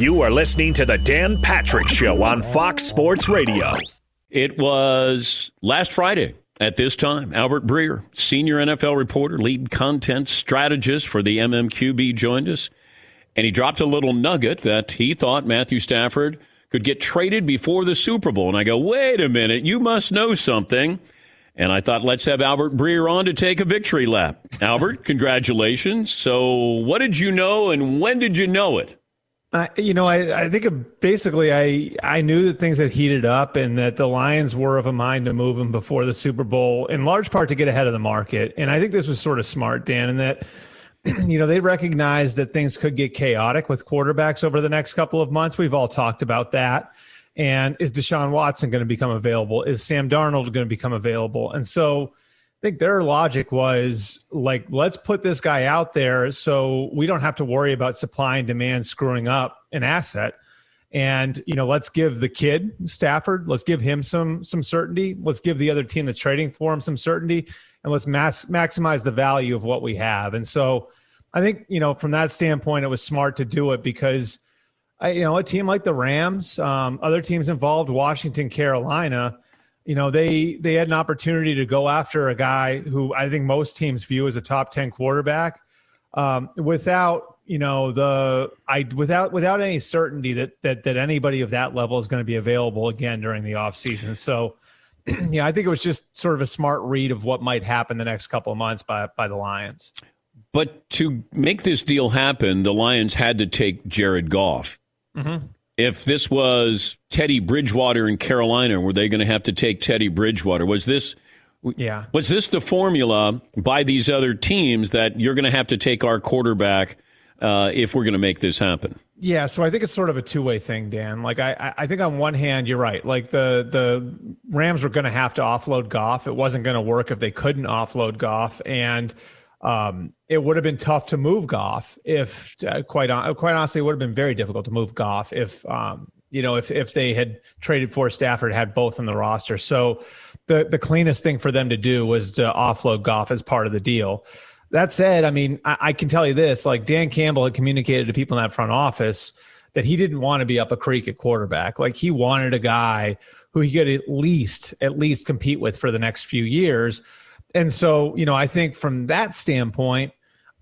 You are listening to The Dan Patrick Show on Fox Sports Radio. It was last Friday at this time. Albert Breer, senior NFL reporter, lead content strategist for the MMQB, joined us. And he dropped a little nugget that he thought Matthew Stafford could get traded before the Super Bowl. And I go, wait a minute, you must know something. And I thought, let's have Albert Breer on to take a victory lap. Albert, congratulations. So, what did you know and when did you know it? You know, I, I think basically I I knew that things had heated up and that the Lions were of a mind to move him before the Super Bowl, in large part to get ahead of the market. And I think this was sort of smart, Dan, in that you know they recognized that things could get chaotic with quarterbacks over the next couple of months. We've all talked about that. And is Deshaun Watson going to become available? Is Sam Darnold going to become available? And so I think their logic was like, let's put this guy out there so we don't have to worry about supply and demand screwing up an asset. And you know, let's give the kid Stafford, let's give him some some certainty. Let's give the other team that's trading for him some certainty, and let's mass, maximize the value of what we have. And so, I think you know, from that standpoint, it was smart to do it because, I, you know, a team like the Rams, um, other teams involved, Washington, Carolina you know they they had an opportunity to go after a guy who I think most teams view as a top 10 quarterback um, without you know the I without without any certainty that that that anybody of that level is going to be available again during the offseason. So yeah, I think it was just sort of a smart read of what might happen the next couple of months by by the Lions. But to make this deal happen, the Lions had to take Jared Goff. Mm-hmm if this was Teddy Bridgewater in Carolina, were they going to have to take Teddy Bridgewater? Was this yeah. Was this the formula by these other teams that you're going to have to take our quarterback uh, if we're going to make this happen? Yeah, so I think it's sort of a two way thing, Dan. Like I, I think on one hand, you're right. Like the the Rams were going to have to offload Goff. It wasn't going to work if they couldn't offload Goff, and um, it would have been tough to move Goff if, uh, quite on, quite honestly, it would have been very difficult to move Goff if, um, you know, if if they had traded for Stafford, had both on the roster. So the the cleanest thing for them to do was to offload Goff as part of the deal. That said, I mean, I, I can tell you this: like Dan Campbell had communicated to people in that front office that he didn't want to be up a creek at quarterback. Like he wanted a guy who he could at least at least compete with for the next few years and so, you know, I think from that standpoint,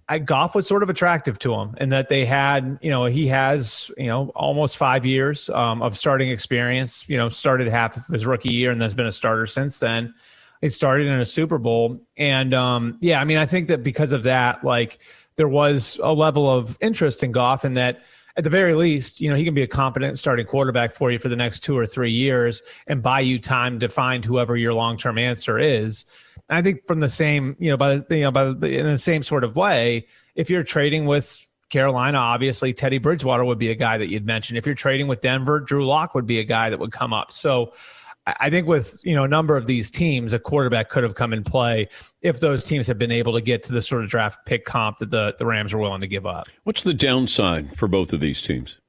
I, Goff was sort of attractive to him, and that they had, you know, he has, you know, almost five years um, of starting experience. You know, started half of his rookie year, and has been a starter since then. He started in a Super Bowl, and um, yeah, I mean, I think that because of that, like there was a level of interest in Goff, and that at the very least, you know, he can be a competent starting quarterback for you for the next two or three years, and buy you time to find whoever your long term answer is. I think from the same, you know, by the, you know, by in the same sort of way, if you're trading with Carolina, obviously Teddy Bridgewater would be a guy that you'd mention. If you're trading with Denver, Drew Lock would be a guy that would come up. So I think with you know a number of these teams, a quarterback could have come in play if those teams have been able to get to the sort of draft pick comp that the, the Rams are willing to give up. What's the downside for both of these teams?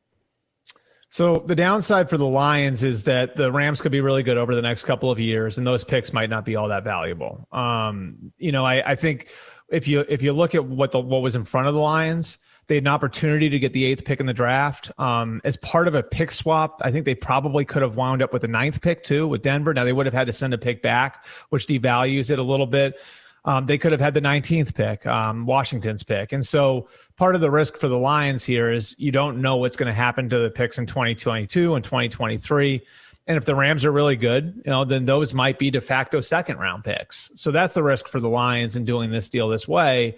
So the downside for the Lions is that the Rams could be really good over the next couple of years, and those picks might not be all that valuable. Um, you know, I, I think if you if you look at what the what was in front of the Lions, they had an opportunity to get the eighth pick in the draft um, as part of a pick swap. I think they probably could have wound up with the ninth pick too with Denver. Now they would have had to send a pick back, which devalues it a little bit. Um, they could have had the 19th pick, um, Washington's pick. And so part of the risk for the Lions here is you don't know what's going to happen to the picks in 2022 and 2023. And if the Rams are really good, you know, then those might be de facto second round picks. So that's the risk for the Lions in doing this deal this way.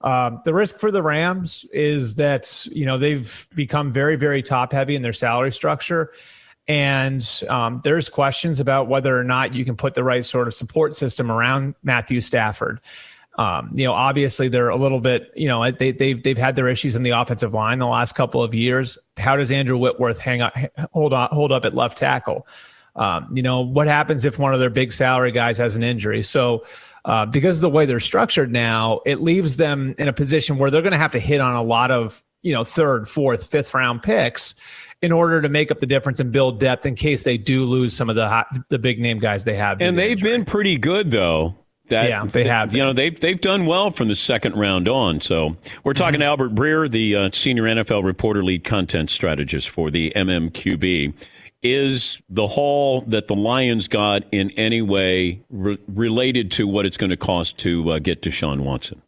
Um, the risk for the Rams is that, you know, they've become very, very top heavy in their salary structure. And um, there's questions about whether or not you can put the right sort of support system around Matthew Stafford. Um, you know, obviously they're a little bit, you know, they, they've they've had their issues in the offensive line the last couple of years. How does Andrew Whitworth hang up, hold on, hold up at left tackle? Um, you know, what happens if one of their big salary guys has an injury? So, uh, because of the way they're structured now, it leaves them in a position where they're going to have to hit on a lot of, you know, third, fourth, fifth round picks in order to make up the difference and build depth in case they do lose some of the hot, the big name guys they have. And they've been pretty good though. That, yeah, they have. You know, they've they've done well from the second round on. So we're talking mm-hmm. to Albert Breer, the uh, senior NFL reporter, lead content strategist for the MMQB. Is the haul that the Lions got in any way re- related to what it's going to cost to uh, get Deshaun Watson?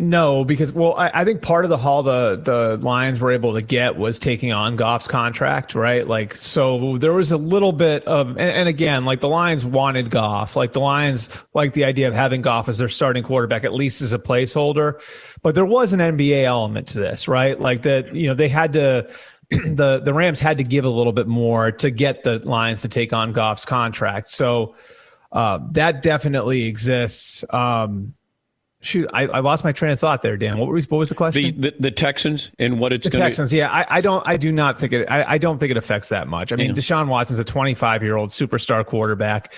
No, because well, I, I, think part of the haul the the Lions were able to get was taking on Goff's contract, right? Like, so there was a little bit of, and, and again, like the Lions wanted Goff, like the Lions like the idea of having Goff as their starting quarterback, at least as a placeholder. But there was an NBA element to this, right? Like that, you know, they had to. the the Rams had to give a little bit more to get the Lions to take on Goff's contract, so uh, that definitely exists. Um, shoot, I, I, lost my train of thought there, Dan. What, what was the question? The, the, the Texans and what it's the gonna... Texans. Yeah, I, I, don't I do not think it. I, I, don't think it affects that much. I mean, yeah. Deshaun Watson's a 25 year old superstar quarterback.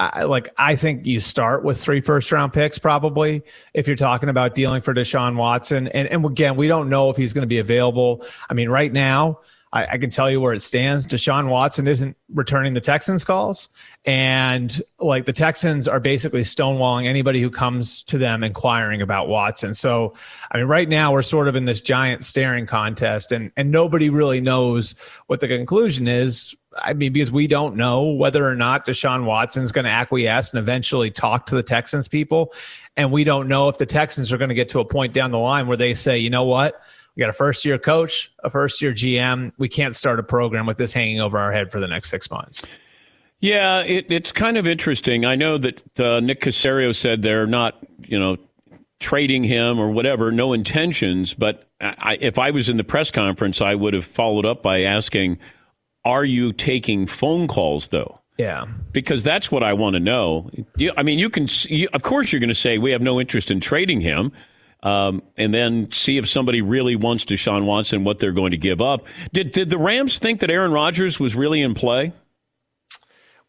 I, like I think you start with three first round picks probably if you're talking about dealing for Deshaun Watson. And and again, we don't know if he's going to be available. I mean, right now I, I, can tell you where it stands. Deshaun Watson isn't returning the Texans calls. And like the Texans are basically stonewalling anybody who comes to them inquiring about Watson. So, I mean, right now we're sort of in this giant staring contest and, and nobody really knows what the conclusion is. I mean, because we don't know whether or not Deshaun Watson's going to acquiesce and eventually talk to the Texans people. And we don't know if the Texans are going to get to a point down the line where they say, you know what? We got a first year coach, a first year GM. We can't start a program with this hanging over our head for the next six months. Yeah, it, it's kind of interesting. I know that uh, Nick Caserio said they're not, you know, trading him or whatever, no intentions. But I, if I was in the press conference, I would have followed up by asking, "Are you taking phone calls though?" Yeah, because that's what I want to know. You, I mean, you can, you, of course, you're going to say we have no interest in trading him um, and then see if somebody really wants Deshaun Watson, what they're going to give up. Did did the Rams think that Aaron Rodgers was really in play?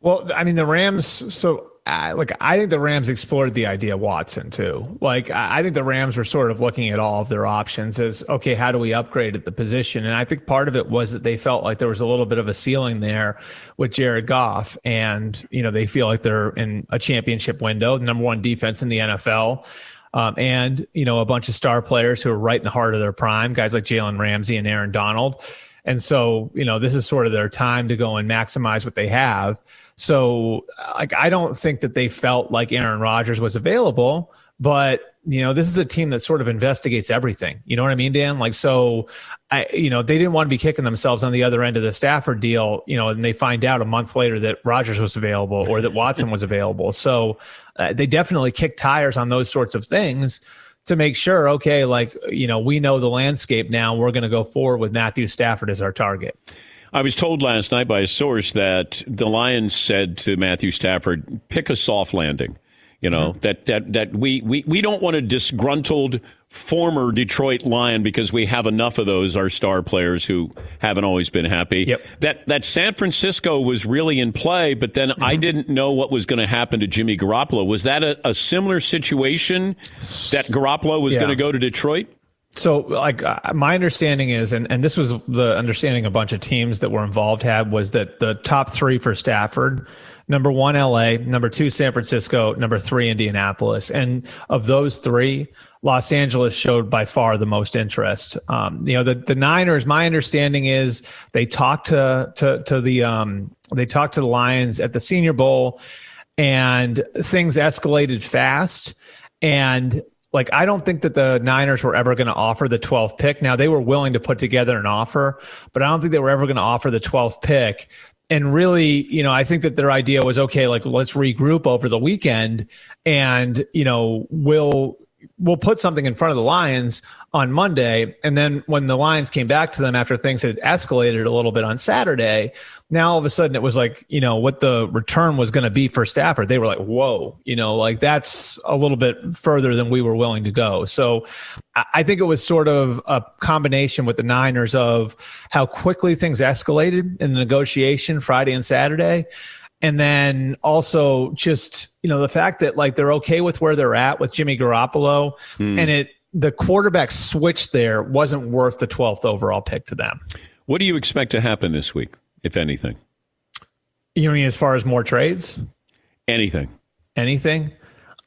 Well, I mean, the Rams. So, uh, like, I think the Rams explored the idea Watson too. Like, I think the Rams were sort of looking at all of their options as, okay, how do we upgrade at the position? And I think part of it was that they felt like there was a little bit of a ceiling there with Jared Goff, and you know, they feel like they're in a championship window, number one defense in the NFL um, and you know a bunch of star players who are right in the heart of their prime, guys like Jalen Ramsey and Aaron Donald. And so, you know, this is sort of their time to go and maximize what they have. So, like, I don't think that they felt like Aaron Rodgers was available, but you know, this is a team that sort of investigates everything. You know what I mean, Dan? Like, so I, you know, they didn't want to be kicking themselves on the other end of the Stafford deal, you know, and they find out a month later that Rodgers was available or that Watson was available. So uh, they definitely kick tires on those sorts of things to make sure, okay, like, you know, we know the landscape now. We're going to go forward with Matthew Stafford as our target. I was told last night by a source that the Lions said to Matthew Stafford, pick a soft landing. You know, mm-hmm. that, that, that we, we, we don't want a disgruntled former Detroit Lion because we have enough of those, our star players who haven't always been happy. Yep. That that San Francisco was really in play, but then mm-hmm. I didn't know what was going to happen to Jimmy Garoppolo. Was that a, a similar situation that Garoppolo was yeah. going to go to Detroit? So, like, uh, my understanding is, and, and this was the understanding a bunch of teams that were involved had, was that the top three for Stafford number one, LA, number two, San Francisco, number three, Indianapolis. And of those three, Los Angeles showed by far the most interest. Um, you know, the, the Niners, my understanding is they talked to, to, to the, um, they talked to the Lions at the Senior Bowl and things escalated fast. And like I don't think that the Niners were ever going to offer the 12th pick. Now they were willing to put together an offer, but I don't think they were ever going to offer the 12th pick and really, you know, I think that their idea was okay, like let's regroup over the weekend and, you know, we'll we'll put something in front of the Lions on Monday. And then when the Lions came back to them after things had escalated a little bit on Saturday, now all of a sudden it was like, you know, what the return was going to be for Stafford. They were like, whoa, you know, like that's a little bit further than we were willing to go. So I think it was sort of a combination with the Niners of how quickly things escalated in the negotiation Friday and Saturday and then also just you know the fact that like they're okay with where they're at with Jimmy Garoppolo, mm. and it the quarterback switch there wasn't worth the 12th overall pick to them. What do you expect to happen this week, if anything? You mean as far as more trades? Anything? Anything?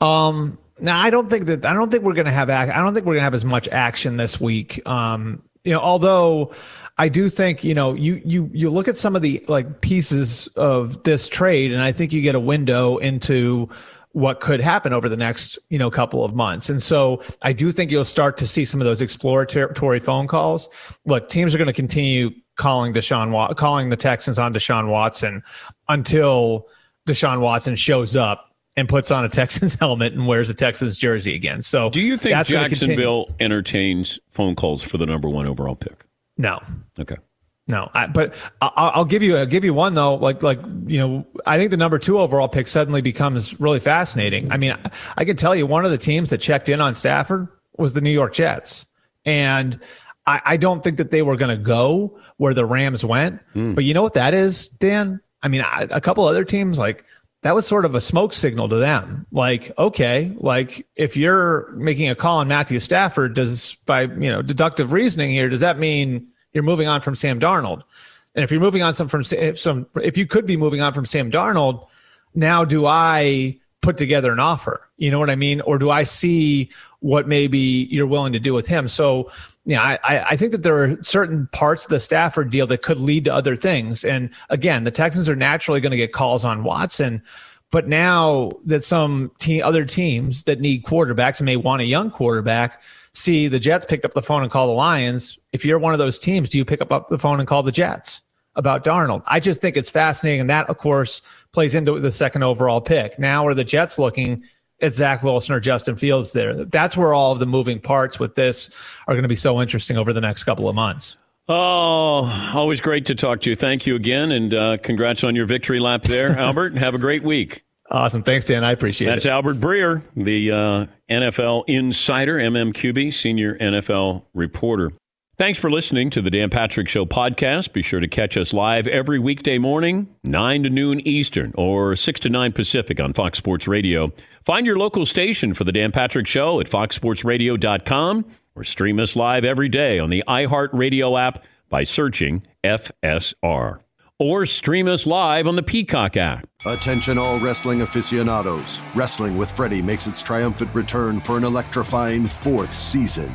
Um, now I don't think that I don't think we're going to have I don't think we're going to have as much action this week. Um, you know, although I do think you know you you you look at some of the like pieces of this trade, and I think you get a window into what could happen over the next you know couple of months. And so I do think you'll start to see some of those exploratory phone calls. Look, teams are going to continue calling Deshaun calling the Texans on Deshaun Watson until Deshaun Watson shows up and puts on a Texans helmet and wears a Texans jersey again. So, do you think Jacksonville entertains phone calls for the number one overall pick? No. Okay. No, I, but I'll, I'll, give you I'll give you one though. Like like you know, I think the number two overall pick suddenly becomes really fascinating. I mean, I, I can tell you one of the teams that checked in on Stafford was the New York Jets, and I, I don't think that they were going to go where the Rams went. Mm. But you know what that is, Dan? I mean, I, a couple other teams like that was sort of a smoke signal to them. Like, okay, like if you're making a call on Matthew Stafford, does by you know deductive reasoning here, does that mean you're moving on from Sam Darnold. And if you're moving on some from if some if you could be moving on from Sam Darnold, now do I put together an offer? You know what I mean? Or do I see what maybe you're willing to do with him? So yeah, I, I think that there are certain parts of the Stafford deal that could lead to other things. And again, the Texans are naturally going to get calls on Watson. But now that some te- other teams that need quarterbacks and may want a young quarterback, see the Jets picked up the phone and call the Lions. If you're one of those teams, do you pick up the phone and call the Jets about Darnold? I just think it's fascinating. And that, of course, plays into the second overall pick. Now are the Jets looking at Zach Wilson or Justin Fields there? That's where all of the moving parts with this are going to be so interesting over the next couple of months. Oh, always great to talk to you. Thank you again, and uh, congrats on your victory lap there, Albert. Have a great week. Awesome. Thanks, Dan. I appreciate That's it. That's Albert Breer, the uh, NFL insider, MMQB, senior NFL reporter. Thanks for listening to the Dan Patrick Show podcast. Be sure to catch us live every weekday morning, 9 to noon Eastern or 6 to 9 Pacific on Fox Sports Radio. Find your local station for the Dan Patrick Show at foxsportsradio.com or stream us live every day on the iHeartRadio app by searching FSR or stream us live on the Peacock app. Attention, all wrestling aficionados. Wrestling with Freddie makes its triumphant return for an electrifying fourth season.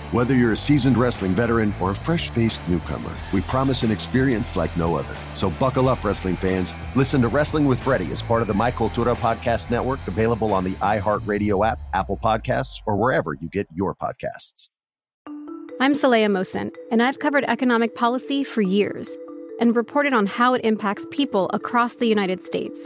Whether you're a seasoned wrestling veteran or a fresh faced newcomer, we promise an experience like no other. So buckle up, wrestling fans. Listen to Wrestling with Freddie as part of the My Cultura Podcast Network, available on the iHeartRadio app, Apple Podcasts, or wherever you get your podcasts. I'm Saleha Mohsin, and I've covered economic policy for years and reported on how it impacts people across the United States.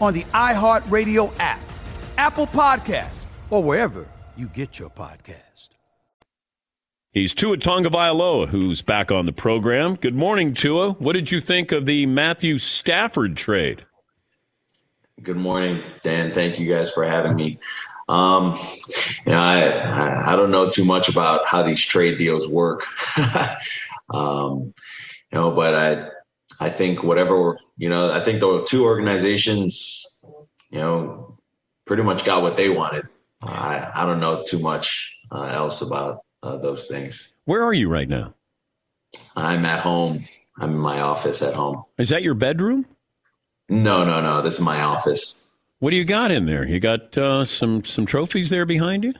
on the iHeartRadio app, Apple Podcasts, or wherever you get your podcast. He's Tua Tagovailoa, who's back on the program. Good morning, Tua. What did you think of the Matthew Stafford trade? Good morning, Dan. Thank you guys for having me. Um, you know, I, I don't know too much about how these trade deals work. um, you know, but I I think whatever you know, I think the two organizations, you know, pretty much got what they wanted. I I don't know too much uh, else about uh, those things. Where are you right now? I'm at home. I'm in my office at home. Is that your bedroom? No, no, no. This is my office. What do you got in there? You got uh, some some trophies there behind you?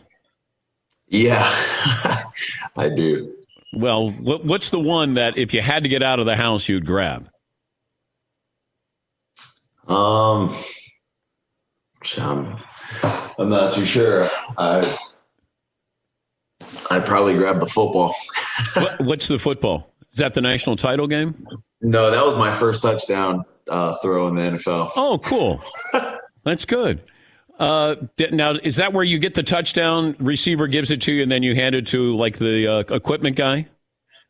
Yeah, I do. Well, what, what's the one that if you had to get out of the house, you'd grab? Um, I'm, I'm not too sure. I I'd probably grab the football. what, what's the football? Is that the national title game? No, that was my first touchdown uh, throw in the NFL. Oh, cool. That's good. Uh, now, is that where you get the touchdown? Receiver gives it to you, and then you hand it to like the uh, equipment guy.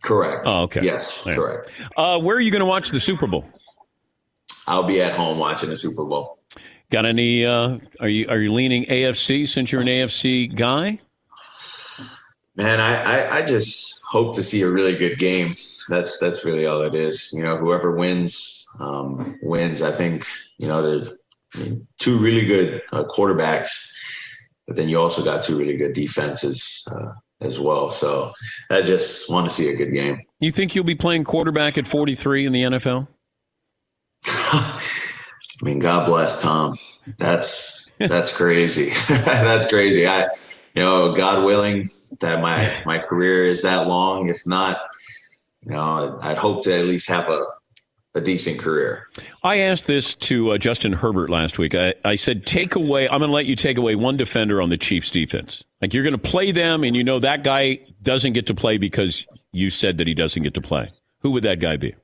Correct. Oh, okay. Yes, Yeah. correct. Uh, where are you going to watch the Super Bowl? I'll be at home watching the Super Bowl. Got any? Uh, are you are you leaning AFC since you're an AFC guy? Man, I, I, I just hope to see a really good game. That's that's really all it is. You know, whoever wins um, wins. I think you know there's I mean, two really good uh, quarterbacks, but then you also got two really good defenses uh, as well. So I just want to see a good game. You think you'll be playing quarterback at 43 in the NFL? I mean, God bless Tom. That's that's crazy. that's crazy. I, you know, God willing that my my career is that long. If not, you know, I'd hope to at least have a a decent career. I asked this to uh, Justin Herbert last week. I, I said, take away, I'm going to let you take away one defender on the Chiefs defense. Like you're going to play them, and you know that guy doesn't get to play because you said that he doesn't get to play. Who would that guy be?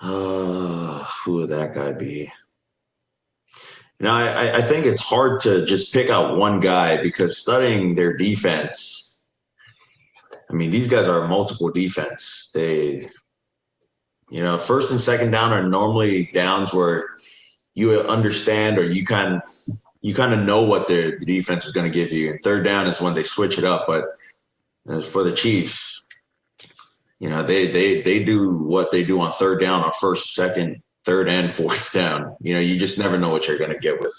Uh, who would that guy be? You know, I, I think it's hard to just pick out one guy because studying their defense, I mean, these guys are multiple defense. They, you know, first and second down are normally downs where you understand or you kind you kind of know what their defense is going to give you. And third down is when they switch it up. But as for the Chiefs, you know, they they they do what they do on third down, on first, second, third, and fourth down. You know, you just never know what you're going to get with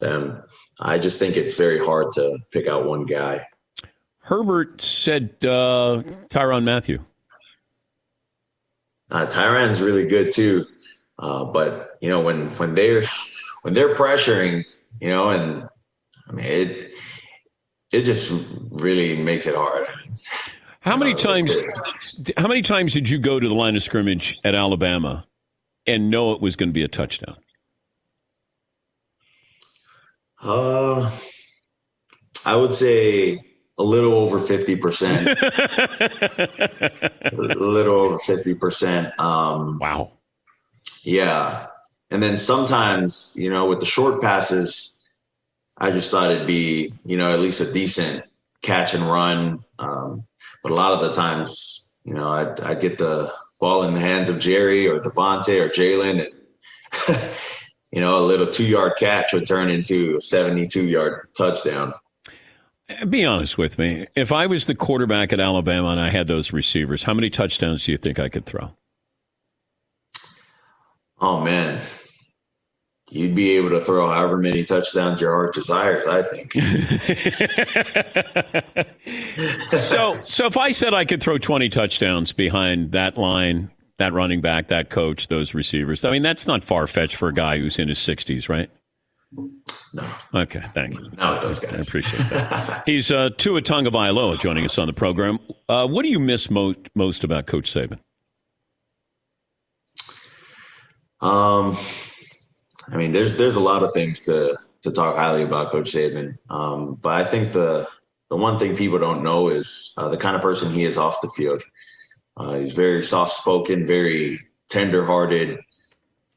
them. I just think it's very hard to pick out one guy. Herbert said uh, Tyrann Mathieu. Uh, Tyrann's really good too, uh, but you know when when they're when they're pressuring, you know, and I mean it it just really makes it hard. How many times? How many times did you go to the line of scrimmage at Alabama and know it was going to be a touchdown? Uh, I would say a little over fifty percent. a little over fifty percent. Um, wow. Yeah, and then sometimes, you know, with the short passes, I just thought it'd be, you know, at least a decent catch and run. Um, but a lot of the times, you know, I'd, I'd get the ball in the hands of Jerry or DeVonta or Jalen, and you know, a little two yard catch would turn into a 72 yard touchdown. Uh, be honest with me. If I was the quarterback at Alabama and I had those receivers, how many touchdowns do you think I could throw? Oh, man. You'd be able to throw however many touchdowns your heart desires, I think. so, so if I said I could throw 20 touchdowns behind that line, that running back, that coach, those receivers, I mean, that's not far fetched for a guy who's in his 60s, right? No. Okay, thank you. Not those guys. I appreciate that. He's uh, Tua Tagovailoa joining us on the program. Uh, what do you miss mo- most about Coach Saban? Um, I mean, there's there's a lot of things to to talk highly about Coach Saban, um, but I think the the one thing people don't know is uh, the kind of person he is off the field. Uh, he's very soft spoken, very tender hearted,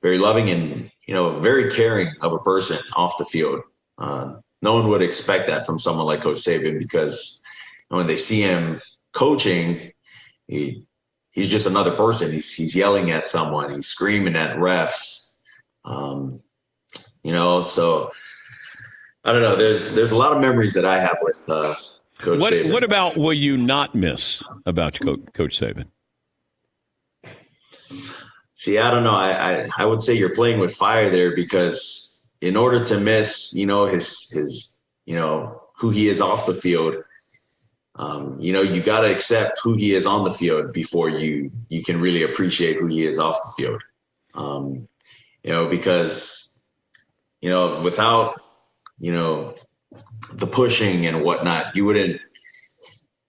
very loving, and you know, very caring of a person off the field. Uh, no one would expect that from someone like Coach Saban because when they see him coaching, he he's just another person. He's he's yelling at someone, he's screaming at refs. Um, you know, so I don't know. There's there's a lot of memories that I have with uh, Coach what, Saban. What about will you not miss about Co- Coach Saban? See, I don't know. I, I I would say you're playing with fire there because in order to miss, you know, his his you know who he is off the field, um, you know, you got to accept who he is on the field before you you can really appreciate who he is off the field. Um, you know, because you know, without you know the pushing and whatnot, you wouldn't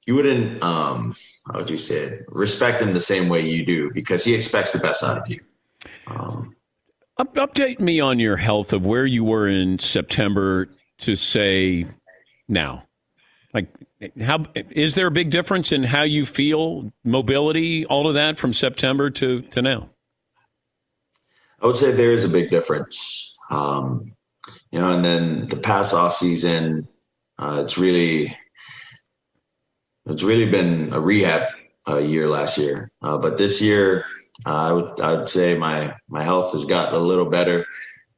you wouldn't um how would you say it respect him the same way you do because he expects the best out of you. Um, update me on your health of where you were in September to say now. Like, how is there a big difference in how you feel, mobility, all of that from September to to now? I would say there is a big difference. Um, you know, and then the pass off season, uh, it's really, it's really been a rehab uh, year last year. Uh, but this year, uh, I would I would say my my health has gotten a little better,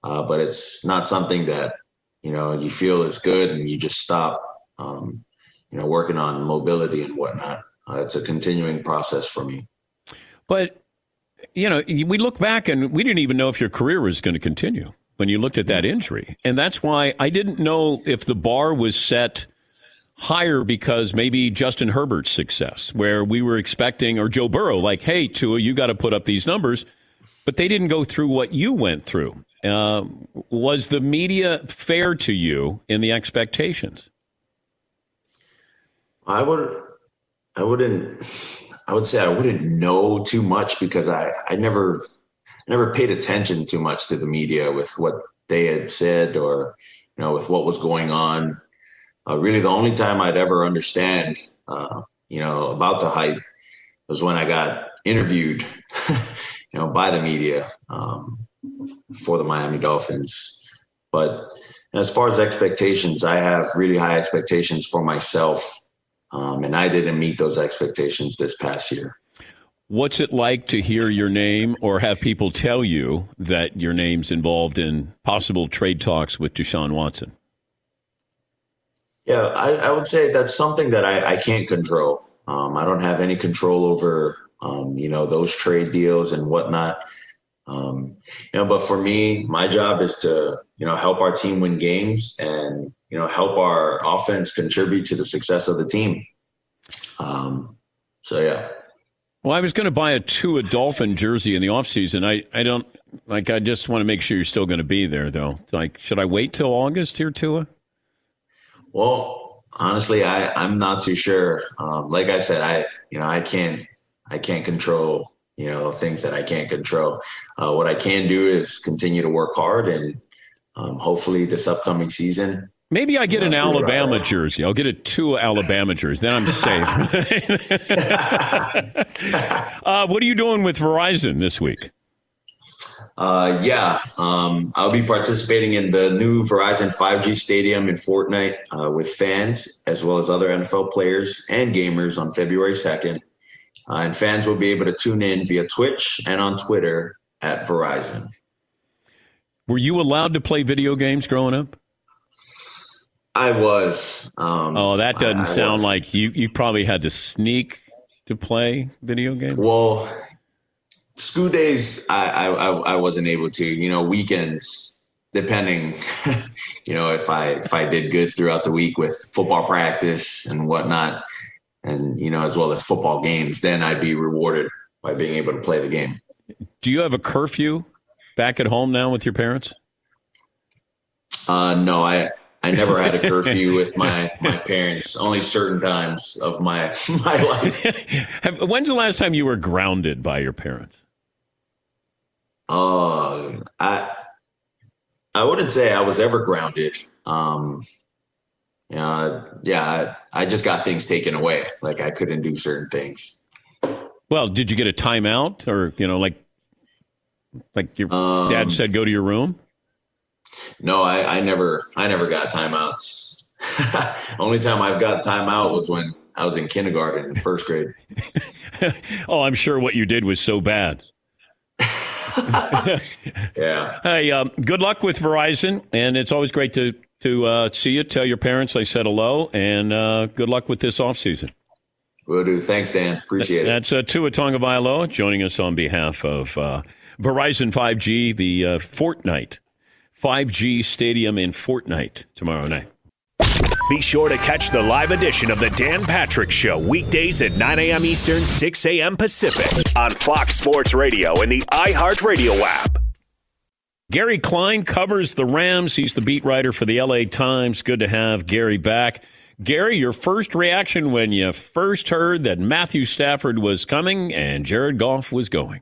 uh, but it's not something that you know you feel is good and you just stop. Um, you know, working on mobility and whatnot. Uh, it's a continuing process for me. But you know, we look back and we didn't even know if your career was going to continue when you looked at that injury. And that's why I didn't know if the bar was set higher because maybe Justin Herbert's success, where we were expecting, or Joe Burrow, like, hey, Tua, you got to put up these numbers. But they didn't go through what you went through. Uh, was the media fair to you in the expectations? I would, I wouldn't, I would say I wouldn't know too much because I, I never never paid attention too much to the media with what they had said or you know with what was going on. Uh, really, the only time I'd ever understand uh, you know about the hype was when I got interviewed you know by the media um, for the Miami Dolphins. But as far as expectations, I have really high expectations for myself um, and I didn't meet those expectations this past year. What's it like to hear your name or have people tell you that your name's involved in possible trade talks with Deshaun Watson? Yeah, I, I would say that's something that I, I can't control. Um, I don't have any control over, um, you know, those trade deals and whatnot. Um, you know, but for me, my job is to, you know, help our team win games and, you know, help our offense contribute to the success of the team. Um, so yeah. Well, I was going to buy a Tua Dolphin jersey in the offseason. I, I don't like, I just want to make sure you're still going to be there though. Like, should I wait till August here, Tua? Well, honestly, I, I'm not too sure. Um, like I said, I, you know, I can't, I can't control, you know, things that I can't control. Uh, what I can do is continue to work hard and um, hopefully this upcoming season, Maybe I get an Alabama jersey. I'll get a Tua Alabama jersey. Then I'm safe. uh, what are you doing with Verizon this week? Uh, yeah, um, I'll be participating in the new Verizon 5G Stadium in Fortnite uh, with fans as well as other NFL players and gamers on February 2nd. Uh, and fans will be able to tune in via Twitch and on Twitter at Verizon. Were you allowed to play video games growing up? I was. Um, oh, that doesn't I, I sound was. like you. You probably had to sneak to play video games. Well, school days, I, I I wasn't able to. You know, weekends, depending. you know, if I if I did good throughout the week with football practice and whatnot, and you know, as well as football games, then I'd be rewarded by being able to play the game. Do you have a curfew back at home now with your parents? Uh, no, I I never had a curfew with my my parents. Only certain times of my my life. Have, when's the last time you were grounded by your parents? Uh, I I wouldn't say I was ever grounded. Um, you know, yeah, I, I just got things taken away. Like I couldn't do certain things. Well, did you get a timeout, or you know, like like your um, dad said, go to your room? No, I, I never I never got timeouts. Only time I've got timeout was when I was in kindergarten in first grade. oh, I'm sure what you did was so bad. yeah. Hey, um, good luck with Verizon, and it's always great to to uh, see you. Tell your parents I said hello, and uh, good luck with this off season. Will do. Thanks, Dan. Appreciate it. That's uh, Tua Tagovailoa joining us on behalf of uh, Verizon 5G, the uh, Fortnite 5G Stadium in Fortnite tomorrow night. Be sure to catch the live edition of the Dan Patrick Show weekdays at 9 a.m. Eastern, 6 a.m. Pacific on Fox Sports Radio and the iHeartRadio app. Gary Klein covers the Rams. He's the beat writer for the LA Times. Good to have Gary back. Gary, your first reaction when you first heard that Matthew Stafford was coming and Jared Goff was going?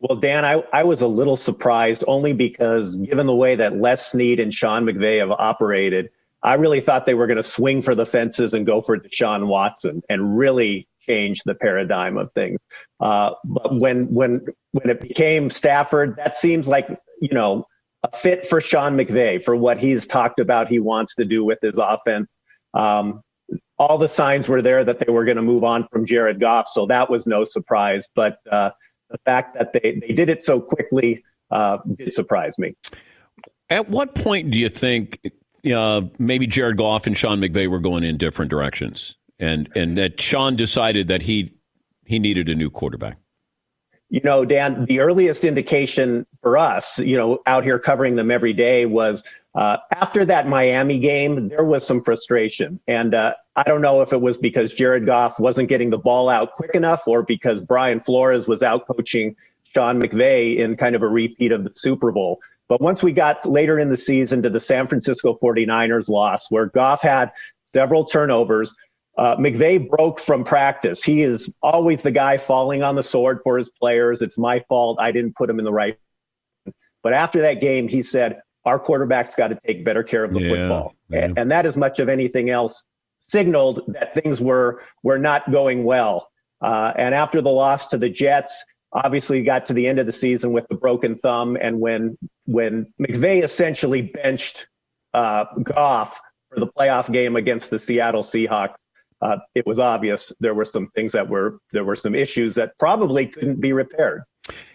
Well, Dan, I, I was a little surprised only because given the way that Les Snead and Sean McVay have operated, I really thought they were going to swing for the fences and go for Deshaun Watson and really change the paradigm of things. Uh, but when when when it became Stafford, that seems like you know a fit for Sean McVay for what he's talked about he wants to do with his offense. Um, all the signs were there that they were going to move on from Jared Goff, so that was no surprise. But uh, the fact that they, they did it so quickly uh, did surprise me. At what point do you think uh, maybe Jared Goff and Sean McVay were going in different directions, and and that Sean decided that he he needed a new quarterback? You know, Dan, the earliest indication for us, you know, out here covering them every day was uh, after that Miami game, there was some frustration. And uh, I don't know if it was because Jared Goff wasn't getting the ball out quick enough or because Brian Flores was out coaching Sean McVay in kind of a repeat of the Super Bowl. But once we got later in the season to the San Francisco 49ers loss, where Goff had several turnovers, Uh, McVay broke from practice. He is always the guy falling on the sword for his players. It's my fault. I didn't put him in the right. But after that game, he said, our quarterback's got to take better care of the Yeah, football. yeah. And, and that, as much of anything else, signaled that things were were not going well. Uh, and after the loss to the Jets, obviously got to the end of the season with the broken thumb. And when when McVay essentially benched uh, Goff for the playoff game against the Seattle Seahawks, uh, it was obvious there were some things that were there were some issues that probably couldn't be repaired.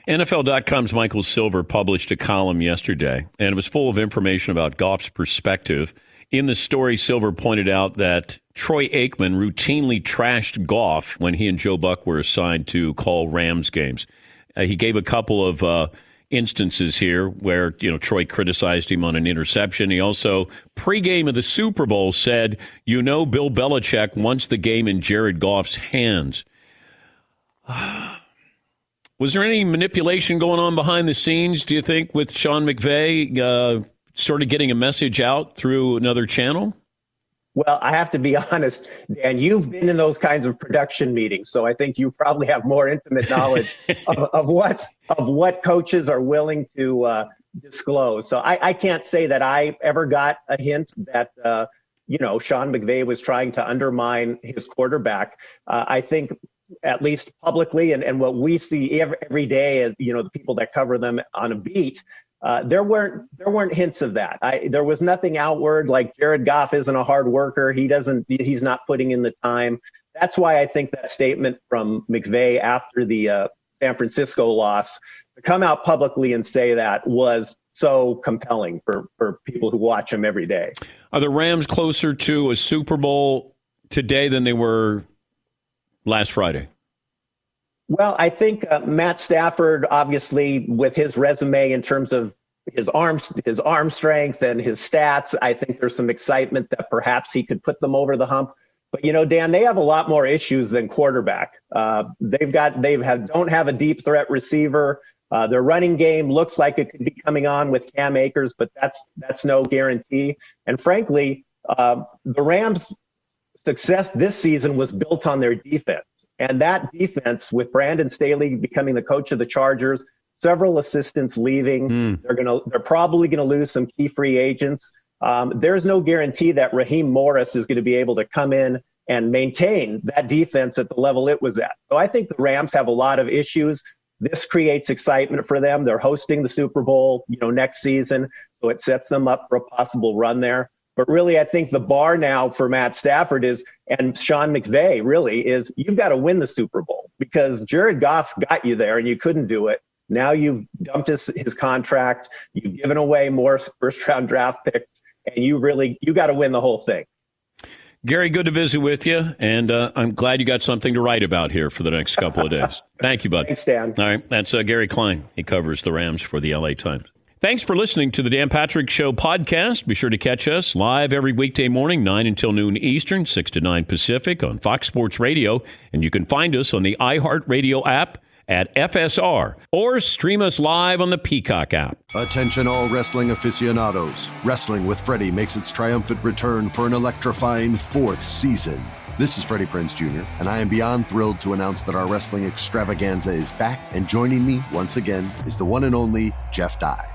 NFL.com's Michael Silver published a column yesterday, and it was full of information about Goff's perspective. In the story, Silver pointed out that Troy Aikman routinely trashed Goff when he and Joe Buck were assigned to call Rams games. Uh, he gave a couple of uh, instances here where you know Troy criticized him on an interception. He also pregame of the Super Bowl said, "You know, Bill Belichick wants the game in Jared Goff's hands." Was there any manipulation going on behind the scenes, do you think, with Sean McVay uh, sort of getting a message out through another channel? Well, I have to be honest, Dan, you've been in those kinds of production meetings, so I think you probably have more intimate knowledge of, of what of what coaches are willing to uh, disclose. So I, I can't say that I ever got a hint that uh, you know Sean McVay was trying to undermine his quarterback. Uh, I think at least publicly and, and what we see every, every day as you know the people that cover them on a beat uh, there weren't there weren't hints of that. I, there was nothing outward like Jared Goff isn't a hard worker. He doesn't. He's not putting in the time. That's why I think that statement from McVay after the uh, San Francisco loss to come out publicly and say that was so compelling for for people who watch him every day. Are the Rams closer to a Super Bowl today than they were last Friday? Well, I think uh, Matt Stafford, obviously, with his resume in terms of his arms, his arm strength and his stats, I think there's some excitement that perhaps he could put them over the hump. But you know, Dan, they have a lot more issues than quarterback. Uh, they've got they've had don't have a deep threat receiver. Uh, their running game looks like it could be coming on with Cam Akers, but that's that's no guarantee. And frankly, uh, the Rams' success this season was built on their defense. And that defense, with Brandon Staley becoming the coach of the Chargers, several assistants leaving, they're gonna they're probably gonna lose some key free agents. Um, there's no guarantee that Raheem Morris is going to be able to come in and maintain that defense at the level it was at. So I think the Rams have a lot of issues. This creates excitement for them. They're hosting the Super Bowl, you know, next season, so it sets them up for a possible run there. But really, I think the bar now for Matt Stafford is, and Sean McVay really is, you've got to win the Super Bowl because Jared Goff got you there and you couldn't do it. Now you've dumped his, his contract, you've given away more first round draft picks, and you really you got to win the whole thing. Gary, good to visit with you, and uh, I'm glad you got something to write about here for the next couple of days. Thank you, bud. Thanks, Dan. All right, that's uh, Gary Klein. He covers the Rams for the LA Times. Thanks for listening to the Dan Patrick Show podcast. Be sure to catch us live every weekday morning, 9 until noon Eastern, 6 to 9 Pacific on Fox Sports Radio. And you can find us on the iHeartRadio app at FSR or stream us live on the Peacock app. Attention, all wrestling aficionados. Wrestling with Freddie makes its triumphant return for an electrifying fourth season. This is Freddie Prinze Jr., and I am beyond thrilled to announce that our wrestling extravaganza is back, and joining me once again is the one and only Jeff Dye.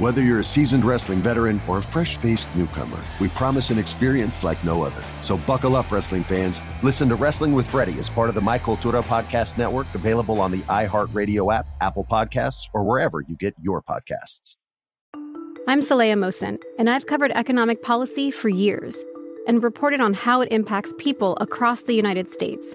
Whether you're a seasoned wrestling veteran or a fresh faced newcomer, we promise an experience like no other. So buckle up, wrestling fans. Listen to Wrestling with Freddie as part of the My Cultura Podcast Network, available on the iHeartRadio app, Apple Podcasts, or wherever you get your podcasts. I'm Saleha Mohsin, and I've covered economic policy for years and reported on how it impacts people across the United States.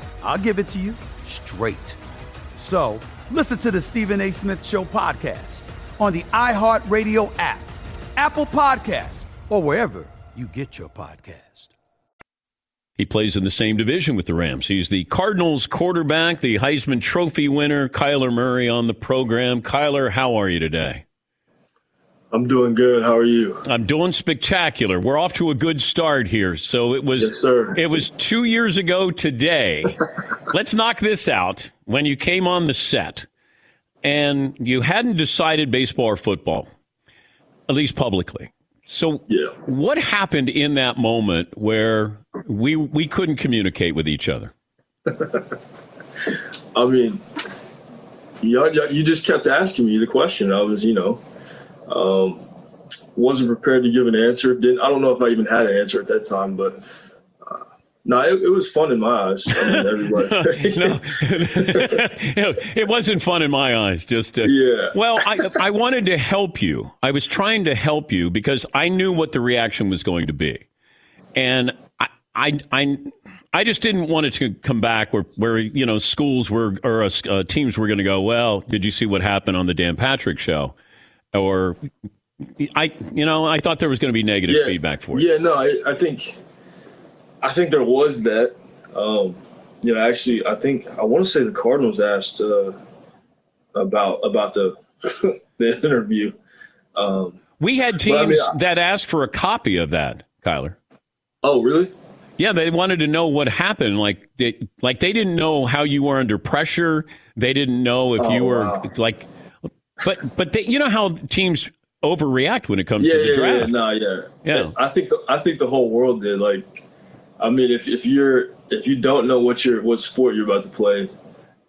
I'll give it to you straight. So listen to the Stephen A. Smith Show podcast on the iHeartRadio app, Apple Podcasts, or wherever you get your podcast. He plays in the same division with the Rams. He's the Cardinals quarterback, the Heisman Trophy winner, Kyler Murray on the program. Kyler, how are you today? I'm doing good. How are you? I'm doing spectacular. We're off to a good start here. So it was yes, sir. it was 2 years ago today. Let's knock this out. When you came on the set and you hadn't decided baseball or football, at least publicly. So yeah. what happened in that moment where we we couldn't communicate with each other? I mean, you, you just kept asking me the question. I was, you know, um, wasn't prepared to give an answer. Didn't I don't know if I even had an answer at that time, but uh, no, it, it, was fun in my eyes. I mean, everybody. no, it wasn't fun in my eyes. Just uh, yeah. Well, I I wanted to help you. I was trying to help you because I knew what the reaction was going to be, and I I. I I just didn't want it to come back where, where you know schools were or uh, uh teams were going to go. Well, did you see what happened on the Dan Patrick show? Or I, you know, I thought there was going to be negative yeah, feedback for you. Yeah, no, I, I think, I think there was that. Um, you know, actually, I think I want to say the Cardinals asked uh, about about the the interview. Um, we had teams I mean, I, that asked for a copy of that, Kyler. Oh, really? Yeah, they wanted to know what happened. Like, they, like they didn't know how you were under pressure. They didn't know if oh, you were wow. like but but they, you know how teams overreact when it comes yeah, to the yeah, draft. Yeah, no, yeah, yeah. I think the, I think the whole world did. Like, I mean, if if you're if you don't know what you're what sport you're about to play,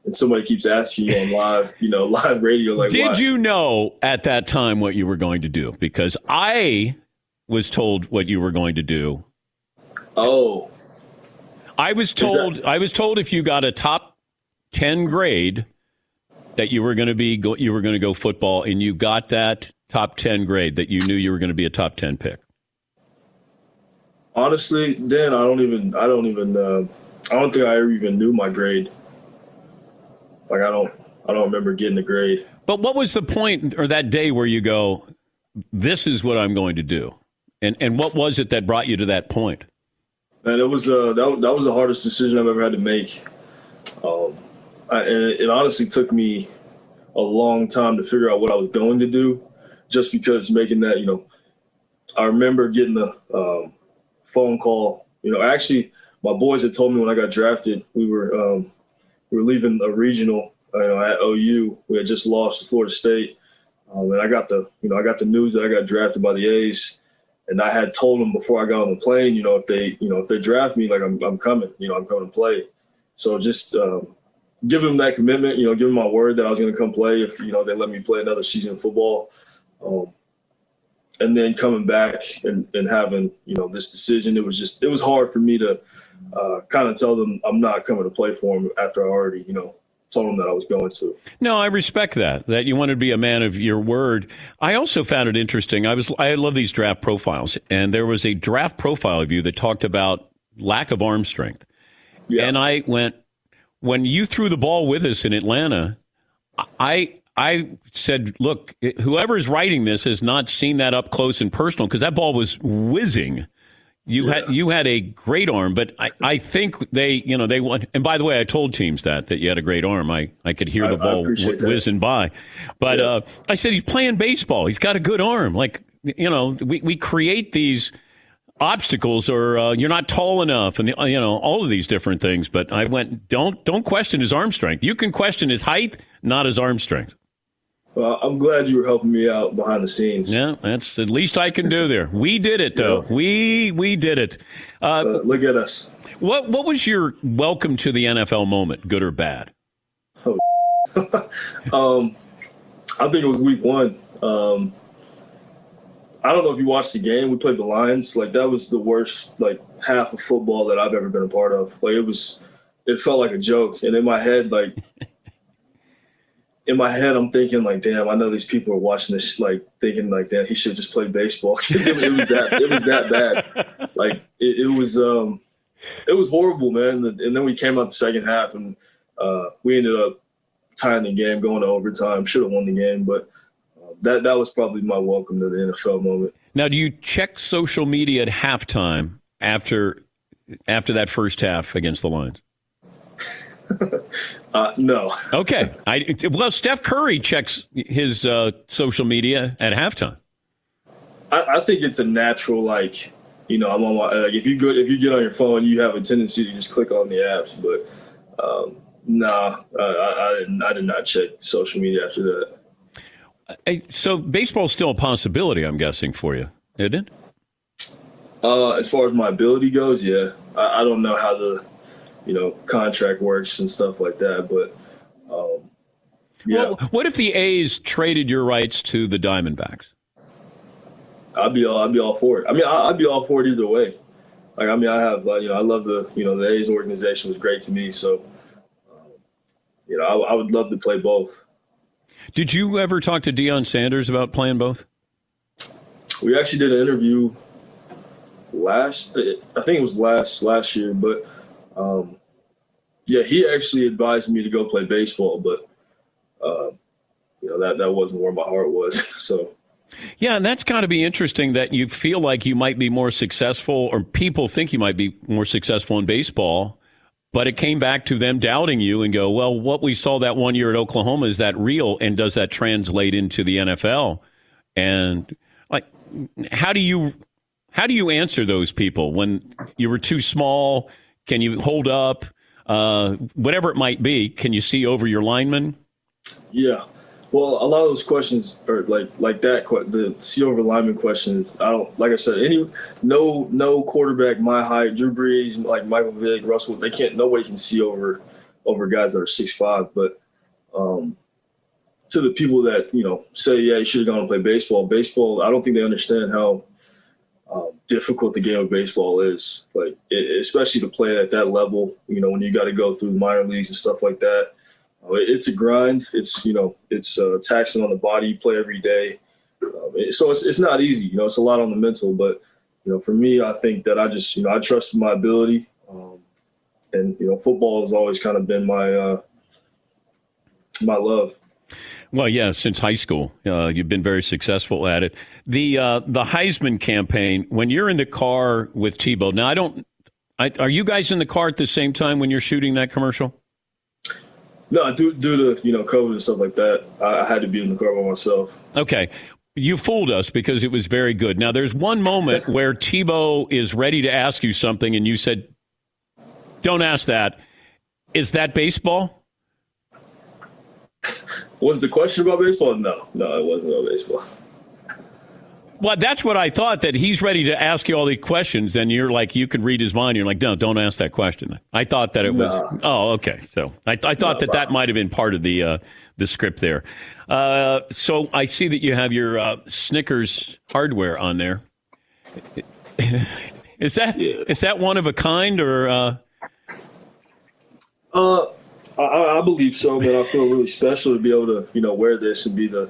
and somebody keeps asking you on live, you know, live radio, like, did why? you know at that time what you were going to do? Because I was told what you were going to do. Oh, I was told. That- I was told if you got a top ten grade that you were going to be go, you were going to go football and you got that top 10 grade that you knew you were going to be a top 10 pick? Honestly dan i don't even i don't even uh, i don't think i ever even knew my grade. Like i don't i don't remember getting a grade. But what was the point or that day where you go this is what i'm going to do and and what was it that brought you to that point? point and it was uh that, that was the hardest decision i've ever had to make. Um I, it, honestly took me a long time to figure out what I was going to do, just because making that you know I remember getting a um, phone call. You know, actually, my boys had told me when I got drafted, we were um, we were leaving a regional. You know, at OU, we had just lost to Florida State, um, and I got the you know I got the news that I got drafted by the A's, and I had told them before I got on the plane, you know, if they you know if they draft me, like I'm I'm coming, you know, I'm coming to play. So just um, give them that commitment, you know, give them my word that I was going to come play if you know they let me play another season of football. Um, and then coming back and, and having you know this decision, it was just it was hard for me to uh, kind of tell them I'm not coming to play for them after I already you know told them that I was going to. No, I respect that. That you wanted to be a man of your word. I also found it interesting. I was I love these draft profiles, and there was a draft profile of you that talked about lack of arm strength. Yeah. And I went when you threw the ball with us in Atlanta. I I said, look, whoever is writing this has not seen that up close and personal because that ball was whizzing. You yeah. had you had a great arm, but I, I think they you know they want. And by the way, I told teams that that you had a great arm. I, I could hear the I, ball w- whizzing by, but yeah. uh, I said he's playing baseball. He's got a good arm. Like you know, we we create these obstacles or uh, you're not tall enough and you know all of these different things but i went don't don't question his arm strength you can question his height not his arm strength well, I'm glad you were helping me out behind the scenes. Yeah, that's the least I can do there. We did it though. Yeah. We we did it. Uh, uh, look at us. What what was your welcome to the NFL moment, good or bad? Oh, um, I think it was week one. Um, I don't know if you watched the game. We played the Lions. Like that was the worst like half of football that I've ever been a part of. Like it was, it felt like a joke. And in my head, like in my head, I'm thinking like, damn, I know these people are watching this, like thinking like, damn, he should just play baseball. it, it, was that, it was that bad. Like it, it, was, um, it was horrible, man. And then we came out the second half and uh, we ended up tying the game, going to overtime. Should have won the game, but that that was probably my welcome to the NFL moment. Now, do you check social media at halftime after after that first half against the Lions? uh, no. okay. I, well, Steph Curry checks his uh, social media at halftime. I, I, think it's a natural, like, you know, I'm on my, like, if you go, if you get on your phone, you have a tendency to just click on the apps. But um, nah, I, I, I did not check social media after that. So baseball's still a possibility, I'm guessing, for you, isn't it? Uh, as far as my ability goes, yeah. I, I don't know how the you know contract works and stuff like that. But um, yeah, well, what if the A's traded your rights to the Diamondbacks? I'd be all I'd be all for it. I mean, I'd be all for it either way. Like, I mean, I have you know I love the you know the A's organization was great to me, so um, you know I, I would love to play both. Did you ever talk to Deion Sanders about playing both? We actually did an interview last. I think it was last last year, but um, yeah, he actually advised me to go play baseball, but uh, you know that that wasn't where my heart was. so. Yeah, and that's got to be interesting that you feel like you might be more successful, or people think you might be more successful in baseball, but it came back to them doubting you and go, well, what we saw that one year at Oklahoma, is that real? And does that translate into the NFL? And like, how do you how do you answer those people when you were too small? Can you hold up? Uh, whatever it might be, can you see over your lineman? Yeah. Well, a lot of those questions are like like that. The see over lineman questions. I don't like I said. Any no no quarterback my height, Drew Brees, like Michael Vick, Russell. They can't. Nobody can see over over guys that are six five. But um, to the people that you know say, yeah, you should have gone and play baseball. Baseball. I don't think they understand how um, difficult the game of baseball is. Like, it, especially to play at that level, you know, when you got to go through minor leagues and stuff like that. Uh, it's a grind. It's you know, it's uh, taxing on the body. You play every day, um, so it's it's not easy. You know, it's a lot on the mental. But you know, for me, I think that I just you know I trust my ability, um, and you know, football has always kind of been my uh, my love. Well, yeah, since high school, uh, you've been very successful at it. The uh, the Heisman campaign. When you're in the car with Tebow, now I don't. I, are you guys in the car at the same time when you're shooting that commercial? No, due, due to you know COVID and stuff like that, I, I had to be in the car by myself. Okay, You fooled us because it was very good. Now, there's one moment where Tebow is ready to ask you something, and you said, "Don't ask that." Is that baseball? Was the question about baseball? No, no, it wasn't about baseball. Well, that's what I thought. That he's ready to ask you all the questions, and you're like, you can read his mind. You're like, no, don't ask that question. I thought that it was. Oh, okay. So I, I thought No, that that might have been part of the uh, the script there. Uh, so I see that you have your uh, Snickers hardware on there. Is that is that one of a kind or? Uh, Uh, I- I, I believe so, man. I feel really special to be able to, you know, wear this and be the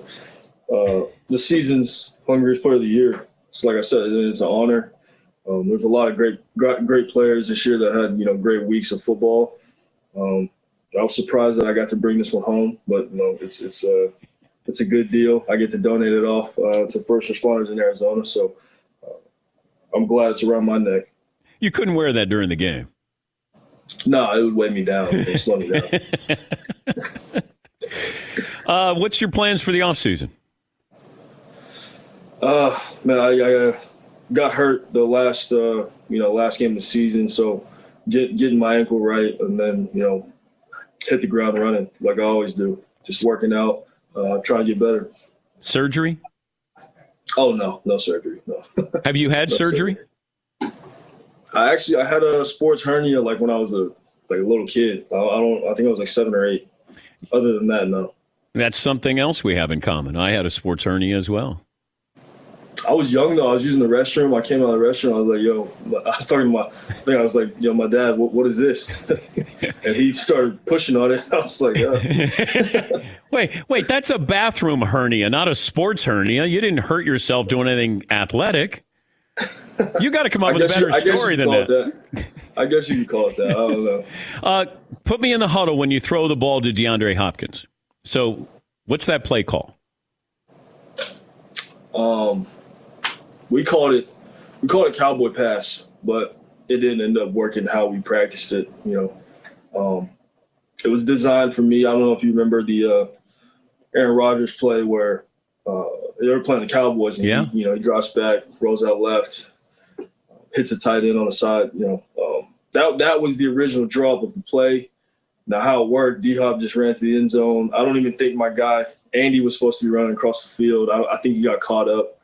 uh, the season's hungriest player of the year. So, like I said, it's an honor. Um, there's a lot of great, great, players this year that had, you know, great weeks of football. Um, I was surprised that I got to bring this one home, but you know, it's it's a it's a good deal. I get to donate it off uh, to first responders in Arizona, so uh, I'm glad it's around my neck. you couldn't wear that during the game. No, it would weigh me down. It would slow me down. Uh, what's your plans for the offseason? Uh, man, I, I uh, got hurt the last, uh, you know, last game of the season. So get, getting my ankle right and then, you know, hit the ground running like I always do. Just working out, uh, trying to get better. Surgery? Oh, no, no surgery. No. Have you had No surgery? I actually, I had a sports hernia like when I was a, like a little kid. I, I don't, I think I was like seven or eight. Other than that, no. That's something else we have in common. I had a sports hernia as well. I was young though. I was using the restroom. I came out of the restroom. I was like, "Yo," I to my thing. I was like, "Yo, my dad, what, what is this?" and he started pushing on it. I was like. Wait, wait, that's a bathroom hernia, not a sports hernia. You didn't hurt yourself doing anything athletic. You got to come up with a better you story than call that. I guess you can call it that. I don't know. Uh, put me in the huddle when you throw the ball to DeAndre Hopkins. So, what's that play call? Um, we called it we called it cowboy pass, but it didn't end up working how we practiced it. You know, um, it was designed for me. I don't know if you remember the uh, Aaron Rodgers play where uh, they were playing the Cowboys, and Yeah. he, you know he drops back, rolls out left, hits a tight end on the side. You know, um, that that was the original draw up of the play. Now how it worked, D Hop just ran to the end zone. I don't even think my guy Andy was supposed to be running across the field. I, I think he got caught up.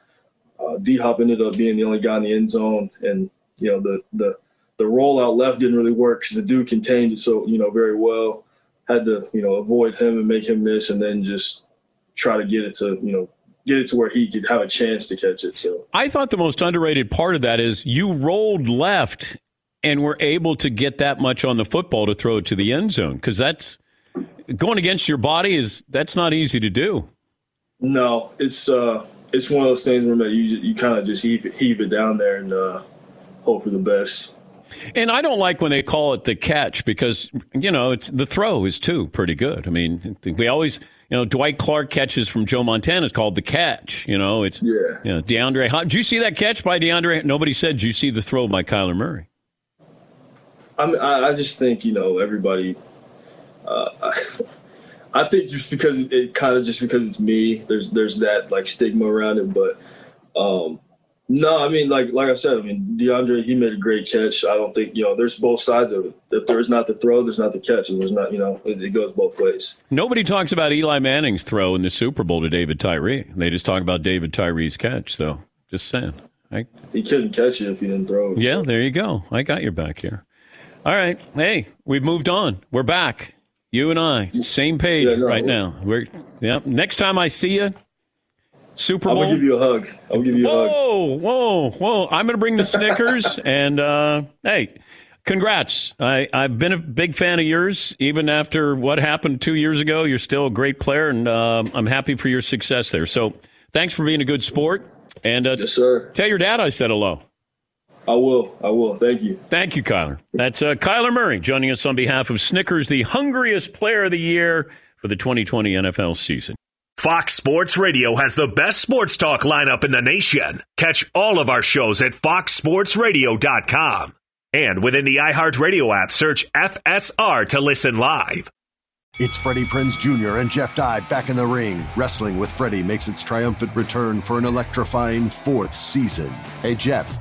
Uh, D Hop ended up being the only guy in the end zone, and you know the the the rollout left didn't really work because the dude contained it so you know very well. Had to you know avoid him and make him miss, and then just try to get it to you know get it to where he could have a chance to catch it. So I thought the most underrated part of that is you rolled left and were able to get that much on the football to throw it to the end zone because that's going against your body is that's not easy to do. no, it's uh it's one of those things where you you kind of just heave it, heave it down there and uh, hope for the best. And I don't like when they call it the catch because you know it's the throw is too pretty good. I mean, we always you know Dwight Clark catches from Joe Montana is called the catch. You know, it's yeah. You know, DeAndre. Hop- Did you see that catch by DeAndre? Nobody said. Did you see the throw by Kyler Murray? I mean, I, I just think you know everybody. Uh, I, think just because it, it kind of just because it's me, there's there's that like stigma around it. But um, no, I mean like like I said, I mean DeAndre he made a great catch. I don't think you know there's both sides of it. If there's not the throw, there's not the catch. If there's not you know it, it goes both ways. Nobody talks about Eli Manning's throw in the Super Bowl to David Tyree. They just talk about David Tyree's catch. So just saying. I, He couldn't catch it if he didn't throw it. yeah, there you go. I got your back here. All right. Hey, we've moved on. We're back. You and I, same page Yeah, no, right now. We're yeah. Next time I see you, Super I'm Bowl. gonna give you a hug. I'll give you a hug. Whoa, whoa, whoa! I'm going to bring the Snickers, and uh, hey, congrats! I I've been a big fan of yours, even after what happened two years ago. You're still a great player, and uh, I'm happy for your success there. So, thanks for being a good sport, and uh, yes, sir. Tell your dad I said hello. I will. I will. Thank you. Thank you, Kyler. That's uh, Kyler Murray joining us on behalf of Snickers, the hungriest player of the year for the 2020 NFL season. Fox Sports Radio has the best sports talk lineup in the nation. Catch all of our shows at foxsportsradio.com. And within the iHeartRadio app, search FSR to listen live. It's Freddie Prinze Jr. and Jeff Dye back in the ring. Wrestling with Freddie makes its triumphant return for an electrifying fourth season. Hey, Jeff.